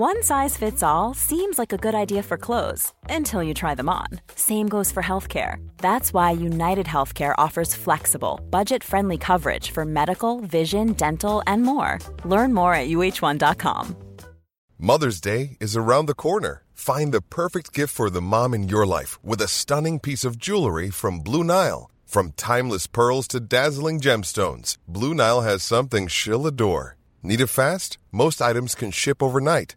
One size fits all seems like a good idea for clothes until you try them on. Same goes for healthcare. That's why United Healthcare offers flexible, budget friendly coverage for medical, vision, dental, and more. Learn more at uh1.com. Mother's Day is around the corner. Find the perfect gift for the mom in your life with a stunning piece of jewelry from Blue Nile. From timeless pearls to dazzling gemstones, Blue Nile has something she'll adore. Need it fast? Most items can ship overnight.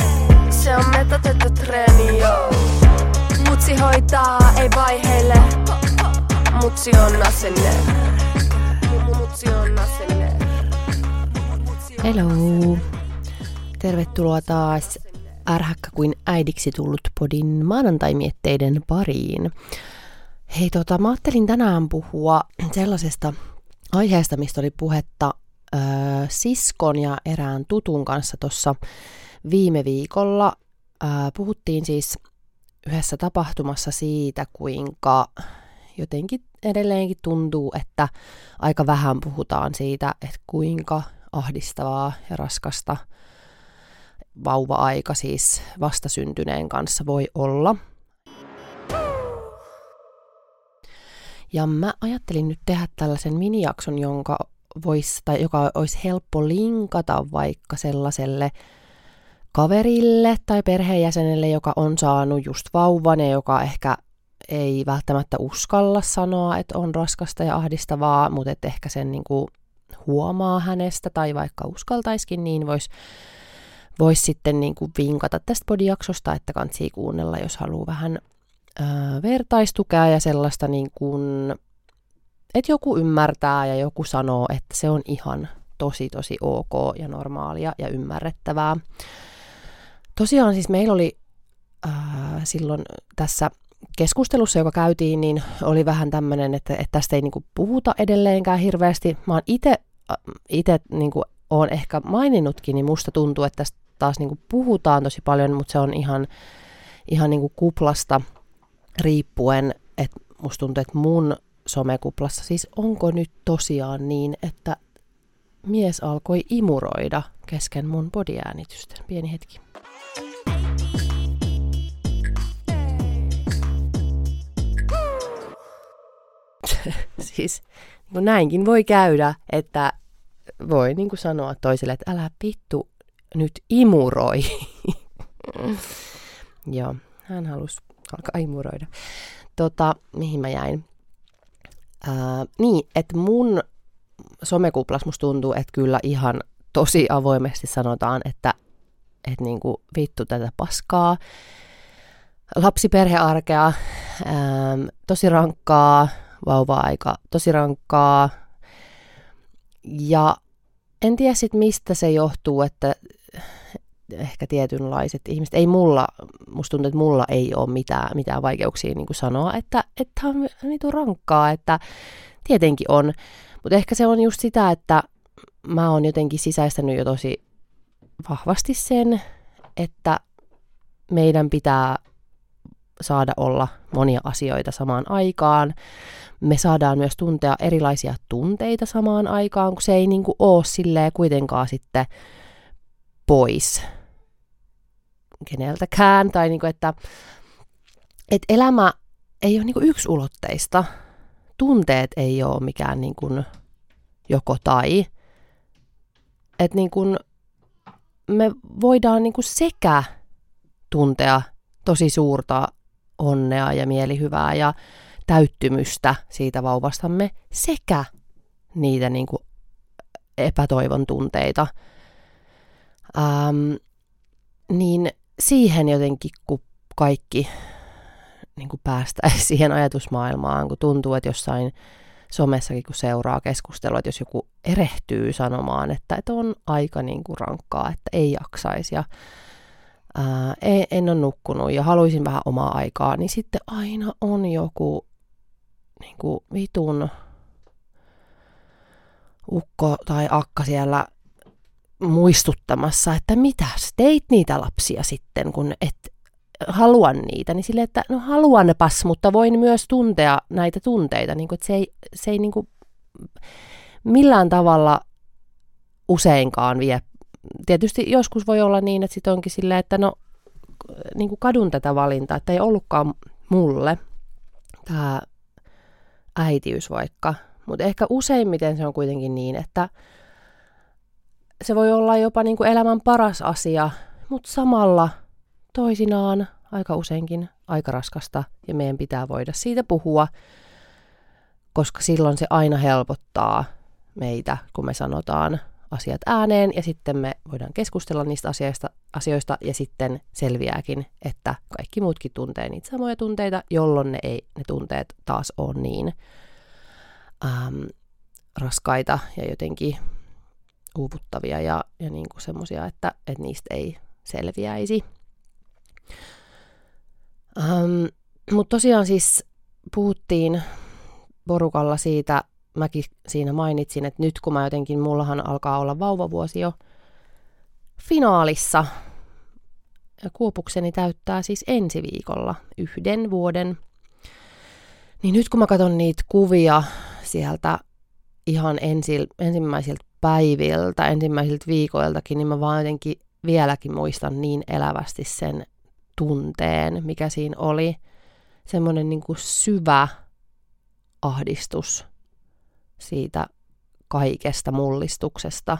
ei vaiheile. Mutsi on asenne. Mutsi on asenne. Hello. Tervetuloa taas ärhäkkä kuin äidiksi tullut podin maanantaimietteiden pariin. Hei tota, mä ajattelin tänään puhua sellaisesta aiheesta, mistä oli puhetta ö, siskon ja erään tutun kanssa tuossa viime viikolla. Ö, puhuttiin siis yhdessä tapahtumassa siitä, kuinka jotenkin edelleenkin tuntuu, että aika vähän puhutaan siitä, että kuinka ahdistavaa ja raskasta vauva-aika siis vastasyntyneen kanssa voi olla. Ja mä ajattelin nyt tehdä tällaisen minijakson, jonka vois, tai joka olisi helppo linkata vaikka sellaiselle kaverille tai perheenjäsenelle, joka on saanut just vauvan ja joka ehkä ei välttämättä uskalla sanoa, että on raskasta ja ahdistavaa, mutta että ehkä sen niin kuin huomaa hänestä tai vaikka uskaltaiskin, niin voisi vois sitten niin kuin vinkata tästä podijaksosta, että kansi kuunnella, jos haluaa vähän ö, vertaistukea ja sellaista, niin kuin, että joku ymmärtää ja joku sanoo, että se on ihan tosi tosi ok ja normaalia ja ymmärrettävää. Tosiaan siis meillä oli äh, silloin tässä keskustelussa, joka käytiin, niin oli vähän tämmöinen, että, että tästä ei niinku puhuta edelleenkään hirveästi. Mä oon itse itse niinku, oon ehkä maininnutkin, niin musta tuntuu, että tästä taas niinku puhutaan tosi paljon, mutta se on ihan, ihan niinku kuplasta riippuen, että musta tuntuu, että mun somekuplassa, siis onko nyt tosiaan niin, että mies alkoi imuroida kesken mun podiäänitystä. Pieni hetki. siis niin näinkin voi käydä, että voi niin kuin sanoa toiselle, että älä pittu nyt imuroi. Joo, hän halusi alkaa imuroida. Tota, mihin mä jäin? Ää, niin, että mun somekuplas musta tuntuu, että kyllä ihan tosi avoimesti sanotaan, että että niinku vittu tätä paskaa. Lapsiperhearkea, ää, tosi rankkaa, vauva-aika tosi rankkaa. Ja en tiedä sit mistä se johtuu, että ehkä tietynlaiset ihmiset, ei mulla, musta tuntuu, että mulla ei ole mitään, mitään vaikeuksia niin sanoa, että että on niin rankkaa, että tietenkin on. Mutta ehkä se on just sitä, että mä oon jotenkin sisäistänyt jo tosi vahvasti sen, että meidän pitää saada olla monia asioita samaan aikaan. Me saadaan myös tuntea erilaisia tunteita samaan aikaan, kun se ei niin kuin ole silleen kuitenkaan sitten pois keneltäkään. Tai niin kuin, että, että elämä ei ole niin kuin yksulotteista. Tunteet ei ole mikään niin kuin joko tai. Että niin kuin me voidaan niin kuin sekä tuntea tosi suurta onnea ja mielihyvää ja täyttymystä siitä vauvastamme sekä niitä niin kuin epätoivon tunteita. Ähm, niin siihen jotenkin, kun kaikki niin kuin päästäisiin siihen ajatusmaailmaan, kun tuntuu, että jossain somessakin, kun seuraa keskustelua, että jos joku erehtyy sanomaan, että, että on aika niin kuin rankkaa, että ei jaksaisi ja ää, en, en ole nukkunut ja haluaisin vähän omaa aikaa, niin sitten aina on joku niin kuin vitun ukko tai akka siellä muistuttamassa, että mitä teit niitä lapsia sitten, kun et halua niitä, niin sille, että no haluanpas, mutta voin myös tuntea näitä tunteita, niin kuin, että se ei, se ei niin kuin millään tavalla useinkaan vie. Tietysti joskus voi olla niin, että sitten onkin silleen, että no niin kuin kadun tätä valintaa, että ei ollutkaan mulle tämä äitiys vaikka, mutta ehkä useimmiten se on kuitenkin niin, että se voi olla jopa niin kuin elämän paras asia, mutta samalla toisinaan aika useinkin aika raskasta ja meidän pitää voida siitä puhua, koska silloin se aina helpottaa meitä, kun me sanotaan asiat ääneen ja sitten me voidaan keskustella niistä asioista, asioista ja sitten selviääkin, että kaikki muutkin tuntee niitä samoja tunteita, jolloin ne, ei, ne tunteet taas on niin äm, raskaita ja jotenkin uuvuttavia ja, ja niin kuin semmoisia, että, että niistä ei selviäisi. Ähm, Mutta tosiaan siis puhuttiin porukalla siitä, mäkin siinä mainitsin, että nyt kun mä jotenkin, mullahan alkaa olla vauvavuosi jo finaalissa, ja kuopukseni täyttää siis ensi viikolla yhden vuoden, niin nyt kun mä katson niitä kuvia sieltä ihan ensi, ensimmäisiltä päiviltä, ensimmäisiltä viikoiltakin, niin mä vaan jotenkin vieläkin muistan niin elävästi sen tunteen, mikä siinä oli. Semmoinen niin syvä ahdistus siitä kaikesta mullistuksesta.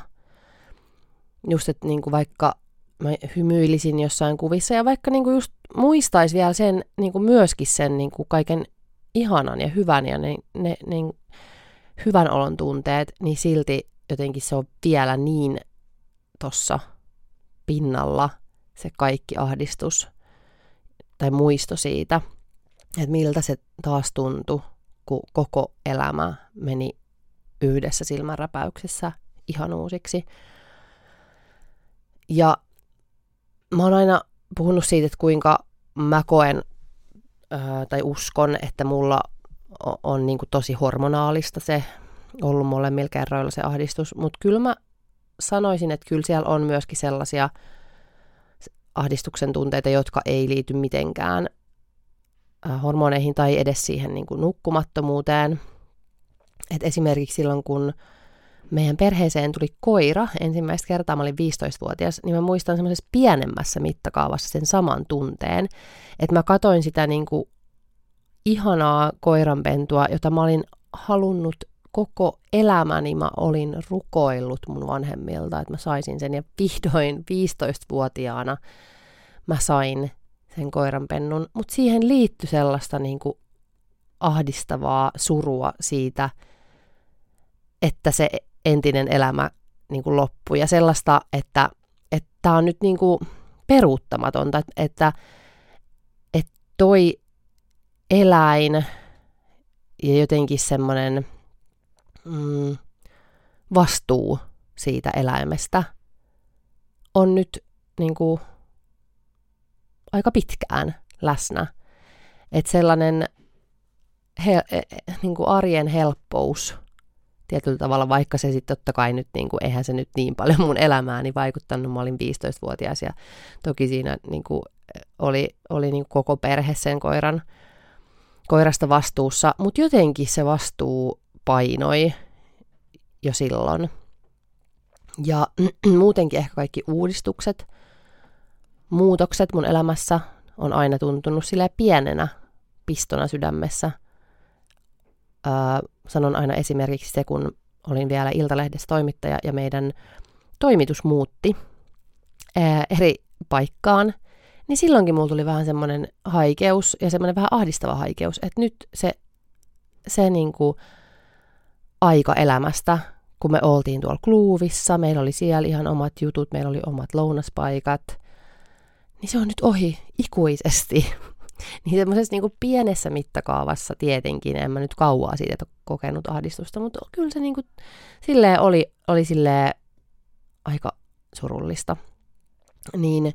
Just, että niin kuin vaikka mä hymyilisin jossain kuvissa ja vaikka niin kuin just muistaisi vielä sen niin kuin myöskin sen niin kuin kaiken ihanan ja hyvän ja ne, ne, ne hyvän olon tunteet, niin silti jotenkin se on vielä niin tossa pinnalla se kaikki ahdistus tai muisto siitä, että miltä se taas tuntui, kun koko elämä meni yhdessä silmänräpäyksessä ihan uusiksi. Ja mä oon aina puhunut siitä, että kuinka mä koen ää, tai uskon, että mulla on, on niin tosi hormonaalista se ollut molemmilla kerroilla se ahdistus, mutta kyllä mä sanoisin, että kyllä siellä on myöskin sellaisia ahdistuksen tunteita, jotka ei liity mitenkään hormoneihin tai edes siihen niin kuin nukkumattomuuteen. Et esimerkiksi silloin, kun meidän perheeseen tuli koira ensimmäistä kertaa, mä olin 15-vuotias, niin mä muistan semmoisessa pienemmässä mittakaavassa sen saman tunteen, että mä katoin sitä niin kuin ihanaa koiranpentua, jota mä olin halunnut koko elämäni mä olin rukoillut mun vanhemmilta, että mä saisin sen. Ja vihdoin 15-vuotiaana mä sain sen koiranpennun. Mutta siihen liittyi sellaista niin kuin ahdistavaa surua siitä, että se entinen elämä niin kuin loppui. Ja sellaista, että tämä on nyt niin kuin peruuttamatonta, että, että, toi eläin ja jotenkin semmoinen mm, vastuu siitä eläimestä on nyt niin kuin, aika pitkään läsnä. Että sellainen he, e, e, niin kuin arjen helppous tietyllä tavalla, vaikka se sitten totta kai nyt, niin kuin, eihän se nyt niin paljon mun elämääni vaikuttanut, mä olin 15-vuotias ja toki siinä niin kuin, oli, oli niin kuin koko perhe sen koiran, koirasta vastuussa, mutta jotenkin se vastuu painoi jo silloin. Ja muutenkin ehkä kaikki uudistukset, muutokset mun elämässä on aina tuntunut sille pienenä pistona sydämessä. Öö, sanon aina esimerkiksi se, kun olin vielä Iltalehdessä toimittaja ja meidän toimitus muutti ää, eri paikkaan, niin silloinkin mulla tuli vähän semmoinen haikeus ja semmoinen vähän ahdistava haikeus, että nyt se, se niinku, aika elämästä, kun me oltiin tuolla kluuvissa, meillä oli siellä ihan omat jutut, meillä oli omat lounaspaikat, niin se on nyt ohi ikuisesti. Niin semmoisessa niin pienessä mittakaavassa tietenkin, en mä nyt kauaa siitä kokenut ahdistusta, mutta kyllä se niin kuin, silleen oli, oli silleen aika surullista. Niin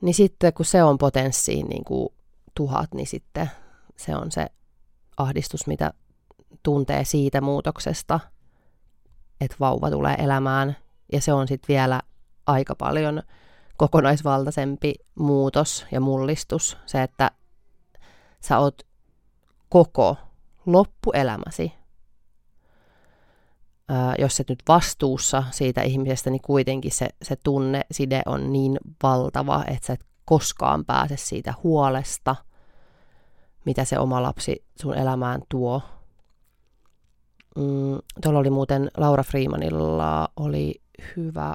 Niin sitten kun se on potenssiin niin kuin tuhat, niin sitten se on se ahdistus, mitä tuntee siitä muutoksesta, että vauva tulee elämään. Ja se on sitten vielä aika paljon kokonaisvaltaisempi muutos ja mullistus. Se, että sä oot koko loppuelämäsi, ää, jos et nyt vastuussa siitä ihmisestä, niin kuitenkin se, se tunne, side on niin valtava, että sä et koskaan pääse siitä huolesta, mitä se oma lapsi sun elämään tuo. Mm, tuolla oli muuten Laura Freemanilla oli hyvä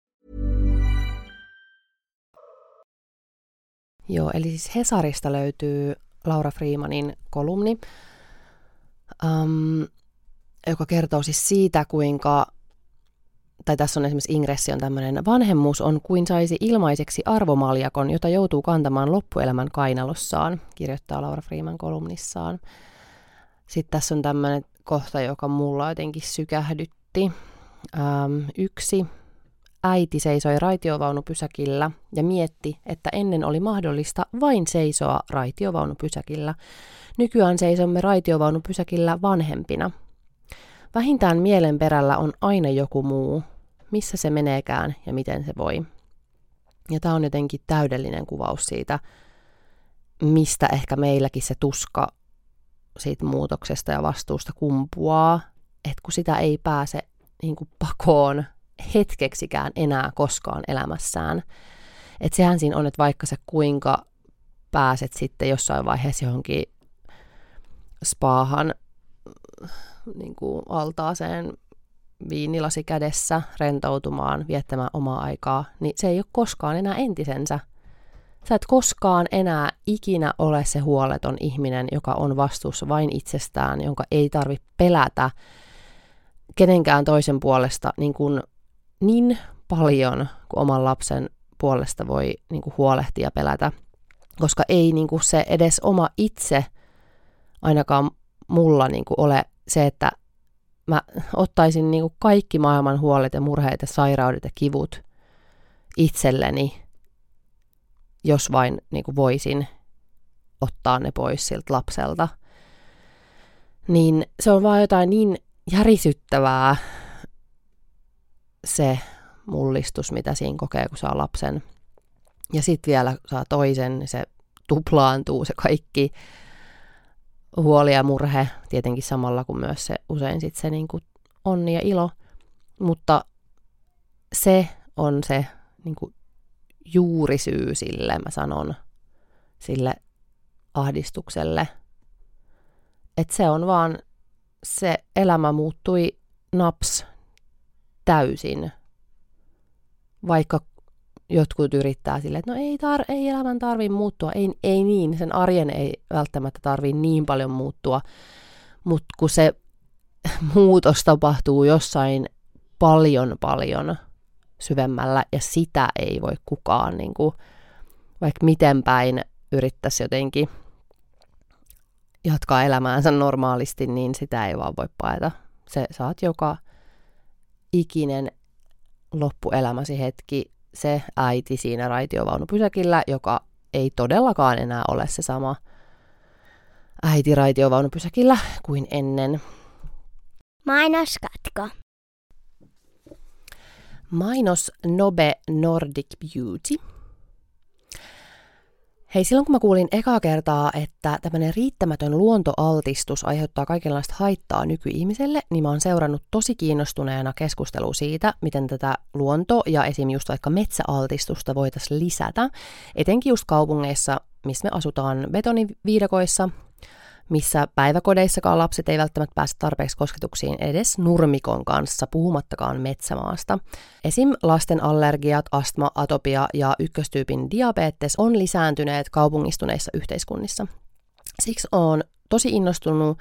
Joo, eli siis Hesarista löytyy Laura Freemanin kolumni, um, joka kertoo siis siitä, kuinka, tai tässä on esimerkiksi ingressi on tämmöinen, vanhemmuus on kuin saisi ilmaiseksi arvomaljakon, jota joutuu kantamaan loppuelämän kainalossaan, kirjoittaa Laura Freeman kolumnissaan. Sitten tässä on tämmöinen kohta, joka mulla jotenkin sykähdytti. Um, yksi Äiti seisoi raitiovaunupysäkillä ja mietti, että ennen oli mahdollista vain seisoa raitiovaunupysäkillä. Nykyään seisomme raitiovaunupysäkillä vanhempina. Vähintään mielen perällä on aina joku muu, missä se meneekään ja miten se voi. Ja tämä on jotenkin täydellinen kuvaus siitä, mistä ehkä meilläkin se tuska siitä muutoksesta ja vastuusta kumpuaa, että kun sitä ei pääse niin kuin pakoon hetkeksikään enää koskaan elämässään. Että sehän siinä on, että vaikka sä kuinka pääset sitten jossain vaiheessa johonkin spaahan niin kuin altaaseen viinilasi kädessä rentoutumaan, viettämään omaa aikaa, niin se ei ole koskaan enää entisensä. Sä et koskaan enää ikinä ole se huoleton ihminen, joka on vastuussa vain itsestään, jonka ei tarvitse pelätä kenenkään toisen puolesta niin kuin niin paljon kuin oman lapsen puolesta voi niin kuin huolehtia ja pelätä, koska ei niin kuin se edes oma itse ainakaan mulla niin kuin ole se, että mä ottaisin niin kuin kaikki maailman huolet ja murheet ja sairaudet ja kivut itselleni, jos vain niin kuin voisin ottaa ne pois siltä lapselta. Niin se on vaan jotain niin järisyttävää se mullistus, mitä siinä kokee, kun saa lapsen. Ja sitten vielä saa toisen, niin se tuplaantuu se kaikki huoli ja murhe, tietenkin samalla kuin myös se usein sitten se niin kuin onni ja ilo. Mutta se on se niin kuin juurisyy sille, mä sanon, sille ahdistukselle. Että se on vaan, se elämä muuttui naps täysin, vaikka jotkut yrittää sille, että no ei, tar- ei elämän tarvi muuttua, ei, ei niin, sen arjen ei välttämättä tarvi niin paljon muuttua, mutta kun se muutos tapahtuu jossain paljon paljon syvemmällä ja sitä ei voi kukaan niin kuin, vaikka miten päin yrittäisi jotenkin jatkaa elämäänsä normaalisti, niin sitä ei vaan voi paeta. Se saat joka ikinen loppuelämäsi hetki se äiti siinä raitiovaunupysäkillä, joka ei todellakaan enää ole se sama äiti raitiovaunupysäkillä kuin ennen. Mainoskatko. Mainos Nobe Nordic Beauty – Hei, silloin kun mä kuulin ekaa kertaa, että tämmöinen riittämätön luontoaltistus aiheuttaa kaikenlaista haittaa nykyihmiselle, niin mä oon seurannut tosi kiinnostuneena keskustelua siitä, miten tätä luonto- ja esim. just vaikka metsäaltistusta voitaisiin lisätä, etenkin just kaupungeissa, missä me asutaan betoniviidakoissa, missä päiväkodeissakaan lapset ei välttämättä pääse tarpeeksi kosketuksiin edes nurmikon kanssa, puhumattakaan metsämaasta. Esim. lasten allergiat, astma, atopia ja ykköstyypin diabetes on lisääntyneet kaupungistuneissa yhteiskunnissa. Siksi on tosi innostunut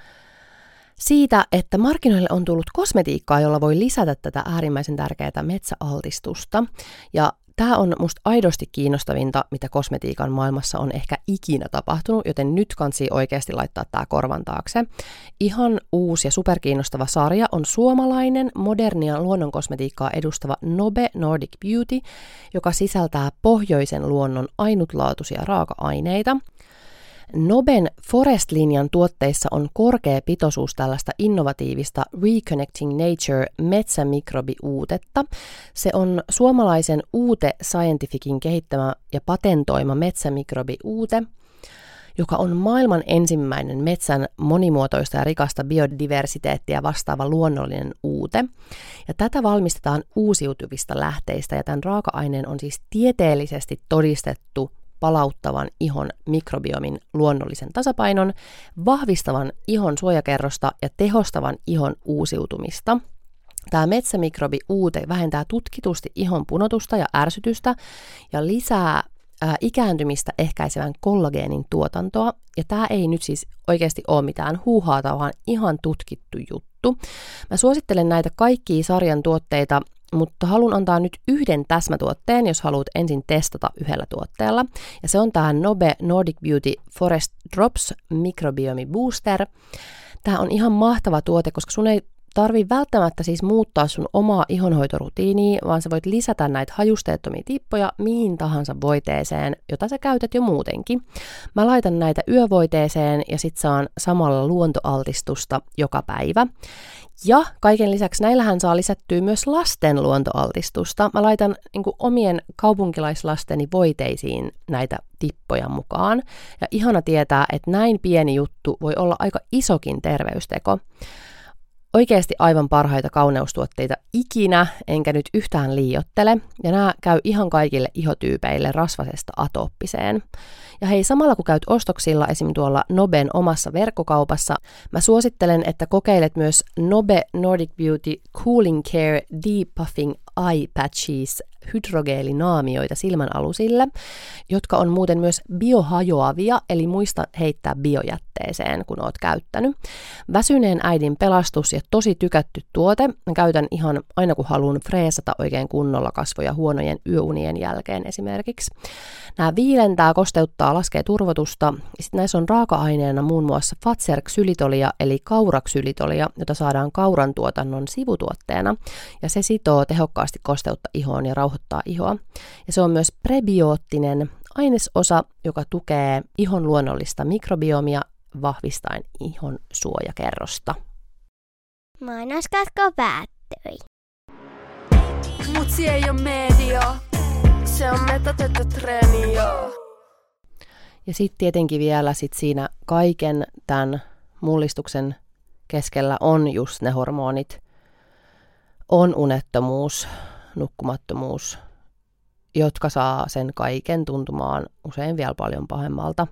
siitä, että markkinoille on tullut kosmetiikkaa, jolla voi lisätä tätä äärimmäisen tärkeää metsäaltistusta. Ja Tämä on musta aidosti kiinnostavinta, mitä kosmetiikan maailmassa on ehkä ikinä tapahtunut, joten nyt kansi oikeasti laittaa tämä korvan taakse. Ihan uusi ja superkiinnostava sarja on suomalainen, modernia luonnonkosmetiikkaa edustava Nobe Nordic Beauty, joka sisältää pohjoisen luonnon ainutlaatuisia raaka-aineita – Noben Forest-linjan tuotteissa on korkea pitoisuus tällaista innovatiivista Reconnecting Nature metsämikrobiuutetta. Se on suomalaisen Uute Scientificin kehittämä ja patentoima metsämikrobiuute, joka on maailman ensimmäinen metsän monimuotoista ja rikasta biodiversiteettiä vastaava luonnollinen uute. Ja tätä valmistetaan uusiutuvista lähteistä ja tämän raaka-aineen on siis tieteellisesti todistettu palauttavan ihon mikrobiomin luonnollisen tasapainon, vahvistavan ihon suojakerrosta ja tehostavan ihon uusiutumista. Tämä metsämikrobi uute vähentää tutkitusti ihon punotusta ja ärsytystä ja lisää ää, ikääntymistä ehkäisevän kollageenin tuotantoa. Ja tämä ei nyt siis oikeasti ole mitään huuhaata, vaan ihan tutkittu juttu. Mä suosittelen näitä kaikkia sarjan tuotteita mutta haluan antaa nyt yhden täsmätuotteen, jos haluat ensin testata yhdellä tuotteella. Ja se on tämä Nobe Nordic Beauty Forest Drops Microbiome Booster. Tämä on ihan mahtava tuote, koska sun ei tarvii välttämättä siis muuttaa sun omaa ihonhoitorutiiniä, vaan sä voit lisätä näitä hajusteettomia tippoja mihin tahansa voiteeseen, jota sä käytät jo muutenkin. Mä laitan näitä yövoiteeseen ja sit saan samalla luontoaltistusta joka päivä. Ja kaiken lisäksi näillähän saa lisättyä myös lasten luontoaltistusta. Mä laitan niin kuin, omien kaupunkilaislasteni voiteisiin näitä tippoja mukaan. Ja ihana tietää, että näin pieni juttu voi olla aika isokin terveysteko. Oikeasti aivan parhaita kauneustuotteita ikinä, enkä nyt yhtään liiottele, ja nämä käy ihan kaikille ihotyypeille rasvasesta atooppiseen. Ja hei, samalla kun käyt ostoksilla esim. tuolla Noben omassa verkkokaupassa, mä suosittelen, että kokeilet myös Nobe Nordic Beauty Cooling Care Depuffing Eye Patches hydrogeelinaamioita silmän alusille, jotka on muuten myös biohajoavia, eli muista heittää biojätteeseen, kun oot käyttänyt. Väsyneen äidin pelastus ja tosi tykätty tuote. Mä käytän ihan aina kun haluan freesata oikein kunnolla kasvoja huonojen yöunien jälkeen esimerkiksi. Nämä viilentää, kosteuttaa, laskee turvotusta. Sitten näissä on raaka-aineena muun muassa fatserksylitolia eli kauraksylitolia, jota saadaan kauran tuotannon sivutuotteena. Ja se sitoo tehokkaasti kosteutta ihoon ja rauhoittaa ihoa. Ja se on myös prebioottinen ainesosa, joka tukee ihon luonnollista mikrobiomia vahvistaen ihon suojakerrosta. Mainoskatko päättyi. Mutsi ei ole media, se on metatettu treeni, Ja sitten tietenkin vielä sit siinä kaiken tämän mullistuksen keskellä on just ne hormonit. On unettomuus, nukkumattomuus, jotka saa sen kaiken tuntumaan usein vielä paljon pahemmalta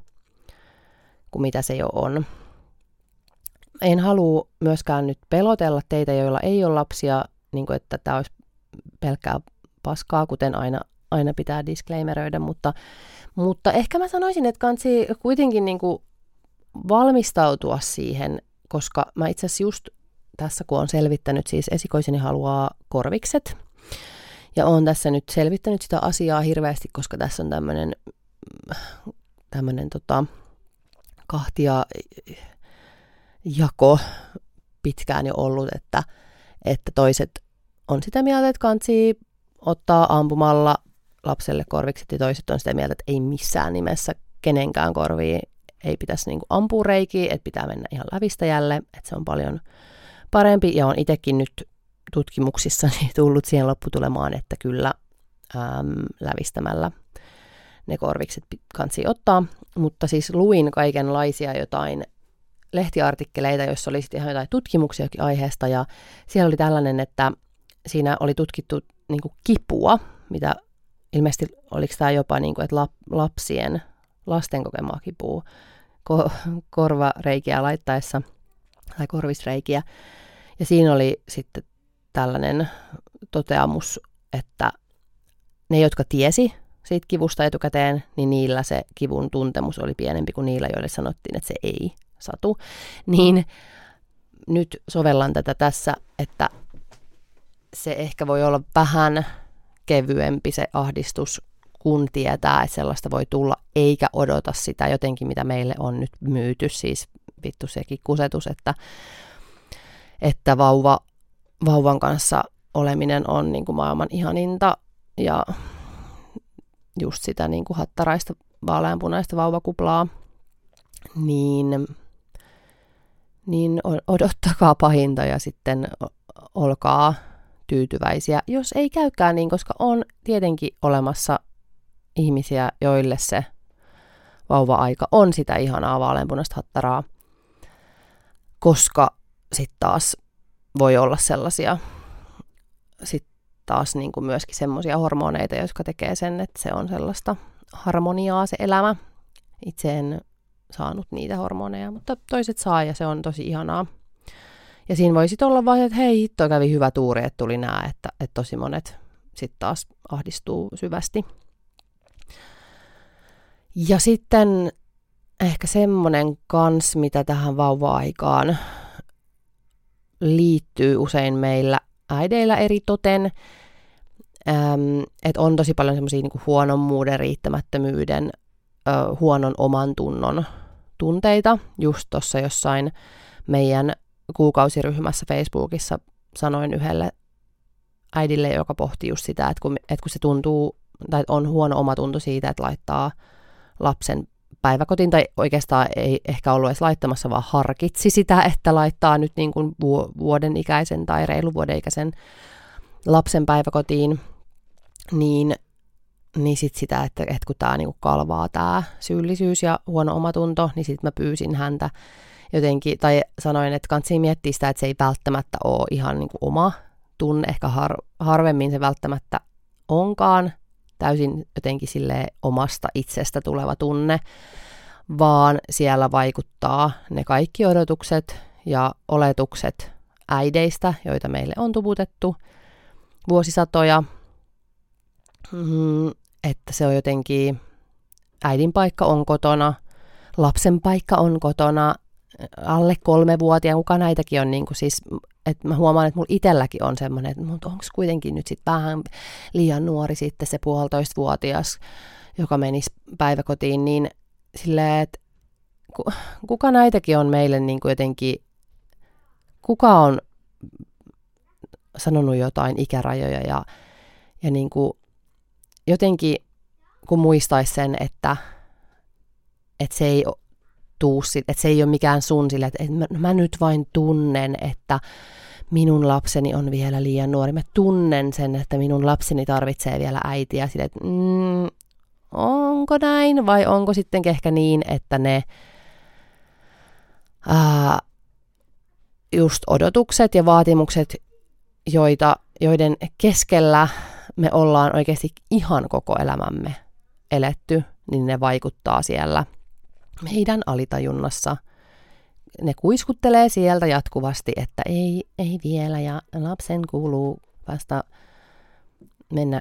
kuin mitä se jo on. En halua myöskään nyt pelotella teitä, joilla ei ole lapsia, niin kuin että tämä olisi pelkkää paskaa, kuten aina, aina pitää disclaimeröidä, mutta, mutta ehkä mä sanoisin, että kansi kuitenkin niin kuin valmistautua siihen, koska mä itse asiassa just tässä, kun on selvittänyt, siis esikoiseni haluaa korvikset, ja olen tässä nyt selvittänyt sitä asiaa hirveästi, koska tässä on tämmöinen tämmönen, tota, kahtia jako pitkään jo ollut, että, että toiset on sitä mieltä, että kansi ottaa ampumalla lapselle korvikset ja toiset on sitä mieltä, että ei missään nimessä kenenkään korviin ei pitäisi niin kuin ampua reikiä, että pitää mennä ihan lävistäjälle, että se on paljon parempi. Ja on itsekin nyt tutkimuksissani tullut siihen lopputulemaan, että kyllä äm, lävistämällä ne korvikset kansi ottaa, mutta siis luin kaikenlaisia jotain lehtiartikkeleita, joissa oli sitten ihan jotain tutkimuksiakin aiheesta ja siellä oli tällainen, että siinä oli tutkittu niin kuin kipua, mitä ilmeisesti oliko tämä jopa niin kuin, että lapsien, lasten kokemaa kipua ko- korvareikiä laittaessa tai korvisreikiä. Ja siinä oli sitten tällainen toteamus, että ne, jotka tiesi siitä kivusta etukäteen, niin niillä se kivun tuntemus oli pienempi kuin niillä, joille sanottiin, että se ei satu. Niin nyt sovellan tätä tässä, että se ehkä voi olla vähän kevyempi se ahdistus, kun tietää, että sellaista voi tulla, eikä odota sitä jotenkin, mitä meille on nyt myyty, siis vittu sekin kusetus, että, että vauva, vauvan kanssa oleminen on niin kuin maailman ihaninta ja just sitä niin kuin hattaraista vaaleanpunaista vauvakuplaa, niin, niin odottakaa pahinta ja sitten olkaa tyytyväisiä, jos ei käykään niin, koska on tietenkin olemassa ihmisiä, joille se vauva-aika on sitä ihanaa vaaleanpunaista hattaraa, koska sitten taas voi olla sellaisia sitten taas niin kuin myöskin semmoisia hormoneita, jotka tekee sen, että se on sellaista harmoniaa se elämä. Itse en saanut niitä hormoneja, mutta toiset saa ja se on tosi ihanaa. Ja siinä voi sitten olla vain, että hei, hitto kävi hyvä tuuri, että tuli nää, että, että tosi monet sitten taas ahdistuu syvästi. Ja sitten ehkä semmoinen kans, mitä tähän vauva-aikaan liittyy usein meillä äideillä eri toten, että on tosi paljon semmoisia niin huonommuuden, riittämättömyyden, ö, huonon oman tunnon tunteita. Just tuossa jossain meidän kuukausiryhmässä Facebookissa sanoin yhdelle äidille, joka pohti just sitä, että kun, että kun se tuntuu, tai on huono omatunto siitä, että laittaa lapsen päiväkotiin, tai oikeastaan ei ehkä ollut edes laittamassa, vaan harkitsi sitä, että laittaa nyt niin kuin vuoden ikäisen tai reilu vuoden ikäisen lapsen päiväkotiin, niin, niin sit sitä, että, että kun tämä niin kalvaa tämä syyllisyys ja huono omatunto, niin sitten mä pyysin häntä jotenkin, tai sanoin, että kansi miettiä sitä, että se ei välttämättä ole ihan niin kuin oma tunne, ehkä har, harvemmin se välttämättä onkaan täysin jotenkin sille omasta itsestä tuleva tunne, vaan siellä vaikuttaa ne kaikki odotukset ja oletukset äideistä, joita meille on tuputettu vuosisatoja, mm, että se on jotenkin, äidin paikka on kotona, lapsen paikka on kotona, alle kolmevuotiaan, kuka näitäkin on, niin kuin siis, että mä huomaan, että mulla itselläkin on semmoinen, että onko kuitenkin nyt sitten vähän liian nuori sitten se puolitoistavuotias, joka menisi päiväkotiin, niin silleen, että kuka näitäkin on meille niin kuin jotenkin, kuka on sanonut jotain ikärajoja ja, ja niin kuin jotenkin kun muistaisi sen, että, että se ei tuu, että se ei ole mikään sun sille, että, mä, mä nyt vain tunnen, että minun lapseni on vielä liian nuori. Mä tunnen sen, että minun lapseni tarvitsee vielä äitiä. Sille, että, mm, onko näin vai onko sitten ehkä niin, että ne ää, just odotukset ja vaatimukset, joita, joiden keskellä me ollaan oikeasti ihan koko elämämme eletty, niin ne vaikuttaa siellä meidän alitajunnassa. Ne kuiskuttelee sieltä jatkuvasti, että ei, ei vielä ja lapsen kuuluu vasta mennä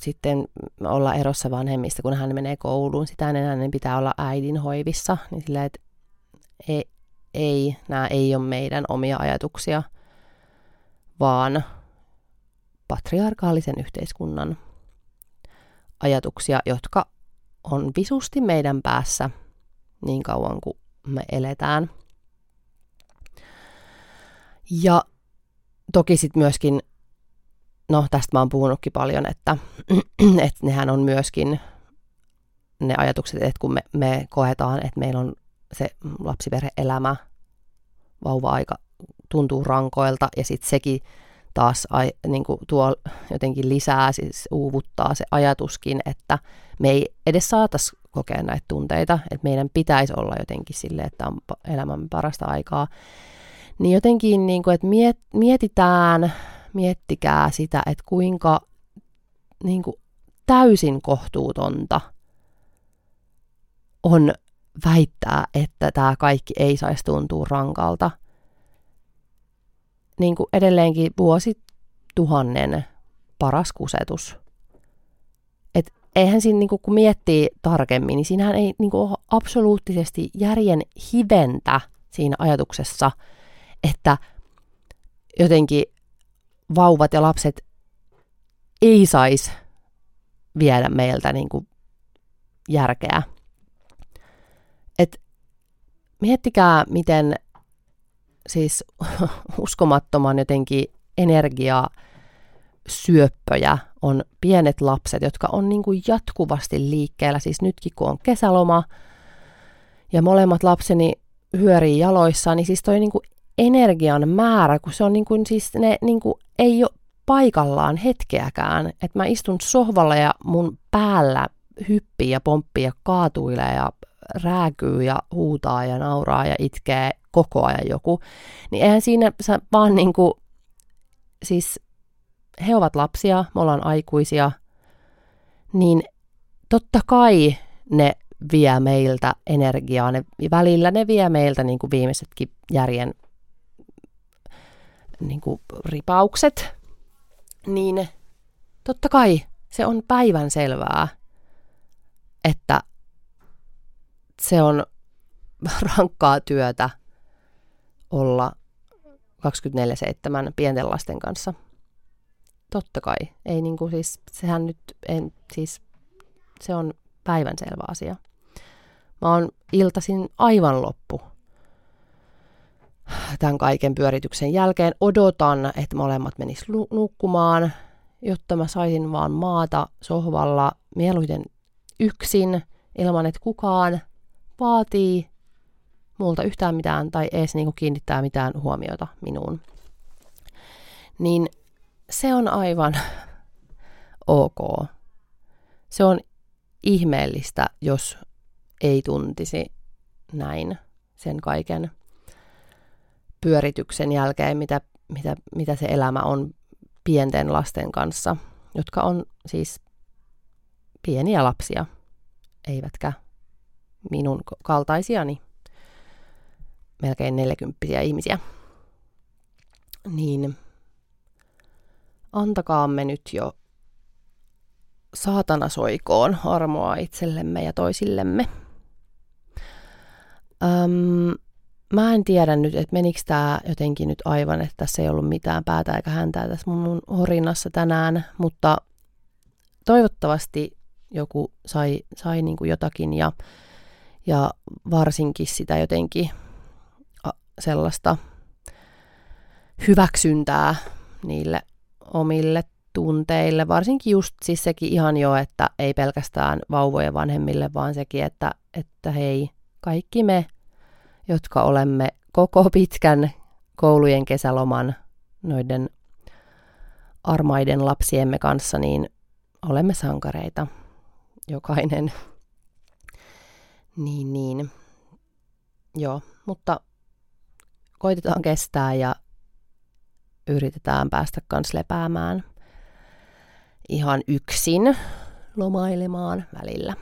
sitten olla erossa vanhemmista, kun hän menee kouluun. Sitä ennen hänen pitää olla äidin hoivissa. Niin sillä, että ei, ei, nämä ei ole meidän omia ajatuksia, vaan patriarkaalisen yhteiskunnan ajatuksia, jotka on visusti meidän päässä niin kauan kuin me eletään. Ja toki sitten myöskin, no tästä mä oon puhunutkin paljon, että, että nehän on myöskin ne ajatukset, että kun me, me koetaan, että meillä on se lapsiperhe-elämä, vauva-aika tuntuu rankoilta ja sitten sekin taas ai, niin kuin tuo jotenkin lisää, siis uuvuttaa se ajatuskin, että me ei edes saataisi kokea näitä tunteita, että meidän pitäisi olla jotenkin sille, että on elämän parasta aikaa. Niin jotenkin, niin kuin, että miet, mietitään, miettikää sitä, että kuinka niin kuin, täysin kohtuutonta on väittää, että tämä kaikki ei saisi tuntua rankalta. Niin kuin edelleenkin vuosi tuhannen paras kusetus. Et eihän siinä, niin kuin, kun miettii tarkemmin, niin siinähän ei niin kuin, ole absoluuttisesti järjen hiventä siinä ajatuksessa, että jotenkin vauvat ja lapset ei saisi viedä meiltä niin kuin, järkeä et miettikää, miten siis uskomattoman jotenkin energia syöppöjä on pienet lapset, jotka on niin kuin jatkuvasti liikkeellä. Siis nytkin kun on kesäloma ja molemmat lapseni hyörii jaloissaan, niin siis toi niin kuin energian määrä, kun se on niin kuin, siis ne niin kuin ei ole paikallaan hetkeäkään. Että mä istun sohvalla ja mun päällä hyppii ja pomppii ja kaatuilee ja rääkyy ja huutaa ja nauraa ja itkee koko ajan joku, niin eihän siinä vaan niin kuin, siis he ovat lapsia, me ollaan aikuisia, niin totta kai ne vie meiltä energiaa, ne, välillä ne vie meiltä niin kuin viimeisetkin järjen niin kuin ripaukset, niin totta kai se on päivän selvää, että se on rankkaa työtä olla 24-7 pienten lasten kanssa. Totta kai. Ei niinku siis, sehän nyt, en, siis, se on päivänselvä asia. Mä oon iltasin aivan loppu tämän kaiken pyörityksen jälkeen. Odotan, että molemmat menis nukkumaan, jotta mä saisin vaan maata sohvalla mieluiten yksin, ilman että kukaan vaatii multa yhtään mitään tai edes niinku kiinnittää mitään huomiota minuun. Niin se on aivan ok. Se on ihmeellistä, jos ei tuntisi näin sen kaiken pyörityksen jälkeen, mitä, mitä, mitä se elämä on pienten lasten kanssa, jotka on siis pieniä lapsia, eivätkä minun kaltaisiani melkein 40 ihmisiä. Niin antakaamme nyt jo saatana soikoon armoa itsellemme ja toisillemme. Öm, mä en tiedä nyt, että menikö tämä jotenkin nyt aivan, että tässä ei ollut mitään päätä eikä häntää tässä mun horinnassa tänään, mutta toivottavasti joku sai, sai niin kuin jotakin ja ja varsinkin sitä jotenkin sellaista hyväksyntää niille omille tunteille, varsinkin just siis sekin ihan jo, että ei pelkästään vauvojen vanhemmille, vaan sekin, että, että hei, kaikki me, jotka olemme koko pitkän koulujen kesäloman noiden armaiden lapsiemme kanssa, niin olemme sankareita. Jokainen niin, niin. Joo, mutta koitetaan kestää ja yritetään päästä kans lepäämään ihan yksin lomailemaan välillä.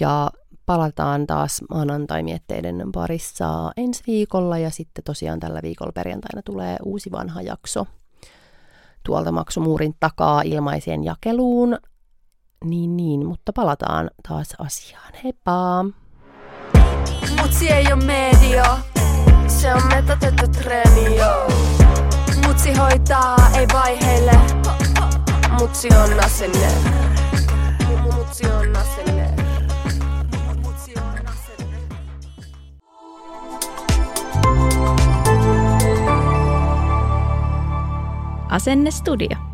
Ja palataan taas maanantai-mietteiden parissa ensi viikolla ja sitten tosiaan tällä viikolla perjantaina tulee uusi vanha jakso tuolta maksumuurin takaa ilmaiseen jakeluun niin, niin, mutta palataan taas asiaan. Heippa! Mutsi ei oo media, se on metatettu treeni, Mutsi hoitaa, ei vaiheille, mutsi on asenne. Mutsi on asenne. Mutsi on asenne. Asenne Studio.